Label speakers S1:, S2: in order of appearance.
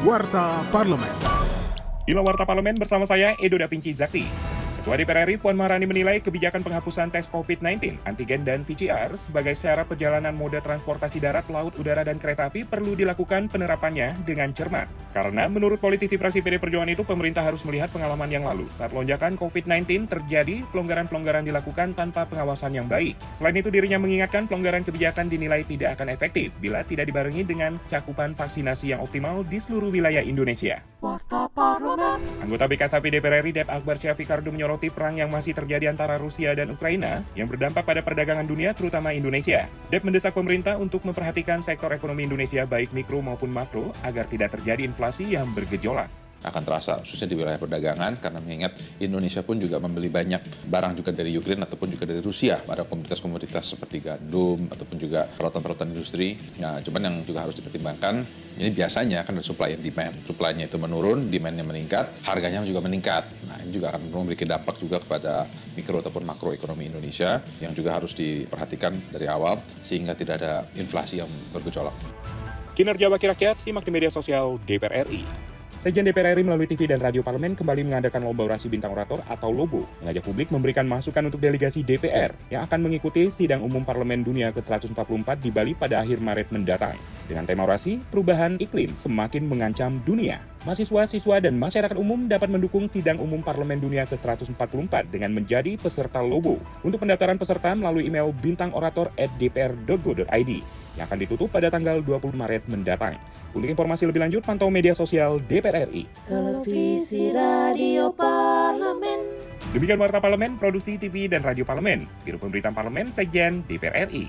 S1: Warta Parlemen.
S2: Inilah Warta Parlemen bersama saya, Edo Da Vinci Zakti. Ketua DPR RI Puan Maharani menilai kebijakan penghapusan tes COVID-19, antigen dan PCR sebagai syarat perjalanan moda transportasi darat, laut, udara, dan kereta api perlu dilakukan penerapannya dengan cermat. Karena menurut politisi fraksi PD Perjuangan itu, pemerintah harus melihat pengalaman yang lalu. Saat lonjakan COVID-19 terjadi, pelonggaran-pelonggaran dilakukan tanpa pengawasan yang baik. Selain itu, dirinya mengingatkan pelonggaran kebijakan dinilai tidak akan efektif bila tidak dibarengi dengan cakupan vaksinasi yang optimal di seluruh wilayah Indonesia. Anggota BKSAP DPR RI Dep Akbar Syafiq menyoroti perang yang masih terjadi antara Rusia dan Ukraina yang berdampak pada perdagangan dunia terutama Indonesia. Dep mendesak pemerintah untuk memperhatikan sektor ekonomi Indonesia baik mikro maupun makro agar tidak terjadi inflasi yang bergejolak
S3: akan terasa khususnya di wilayah perdagangan karena mengingat Indonesia pun juga membeli banyak barang juga dari Ukraina ataupun juga dari Rusia pada komoditas-komoditas seperti gandum ataupun juga peralatan-peralatan industri. Nah, cuman yang juga harus dipertimbangkan ini biasanya kan ada supply and demand. Supply-nya itu menurun, demand-nya meningkat, harganya juga meningkat. Nah, ini juga akan memiliki dampak juga kepada mikro ataupun makro ekonomi Indonesia yang juga harus diperhatikan dari awal sehingga tidak ada inflasi yang bergejolak.
S2: Kinerja Wakil Rakyat simak di media sosial DPR RI. Sejen DPR RI melalui TV dan radio parlemen kembali mengadakan lomba orasi bintang orator atau LOBO, mengajak publik memberikan masukan untuk delegasi DPR yang akan mengikuti sidang umum parlemen dunia ke-144 di Bali pada akhir Maret mendatang. Dengan tema orasi, perubahan iklim semakin mengancam dunia. Mahasiswa, siswa, dan masyarakat umum dapat mendukung sidang umum parlemen dunia ke-144 dengan menjadi peserta LOBO. Untuk pendaftaran peserta melalui email bintangorator@dpr.go.id yang akan ditutup pada tanggal 20 Maret mendatang. Untuk informasi lebih lanjut, pantau media sosial DPR RI.
S4: Televisi Radio Parlemen.
S2: Demikian Warta Parlemen, Produksi TV dan Radio Parlemen, Biro Pemberitaan Parlemen, Sekjen DPR RI.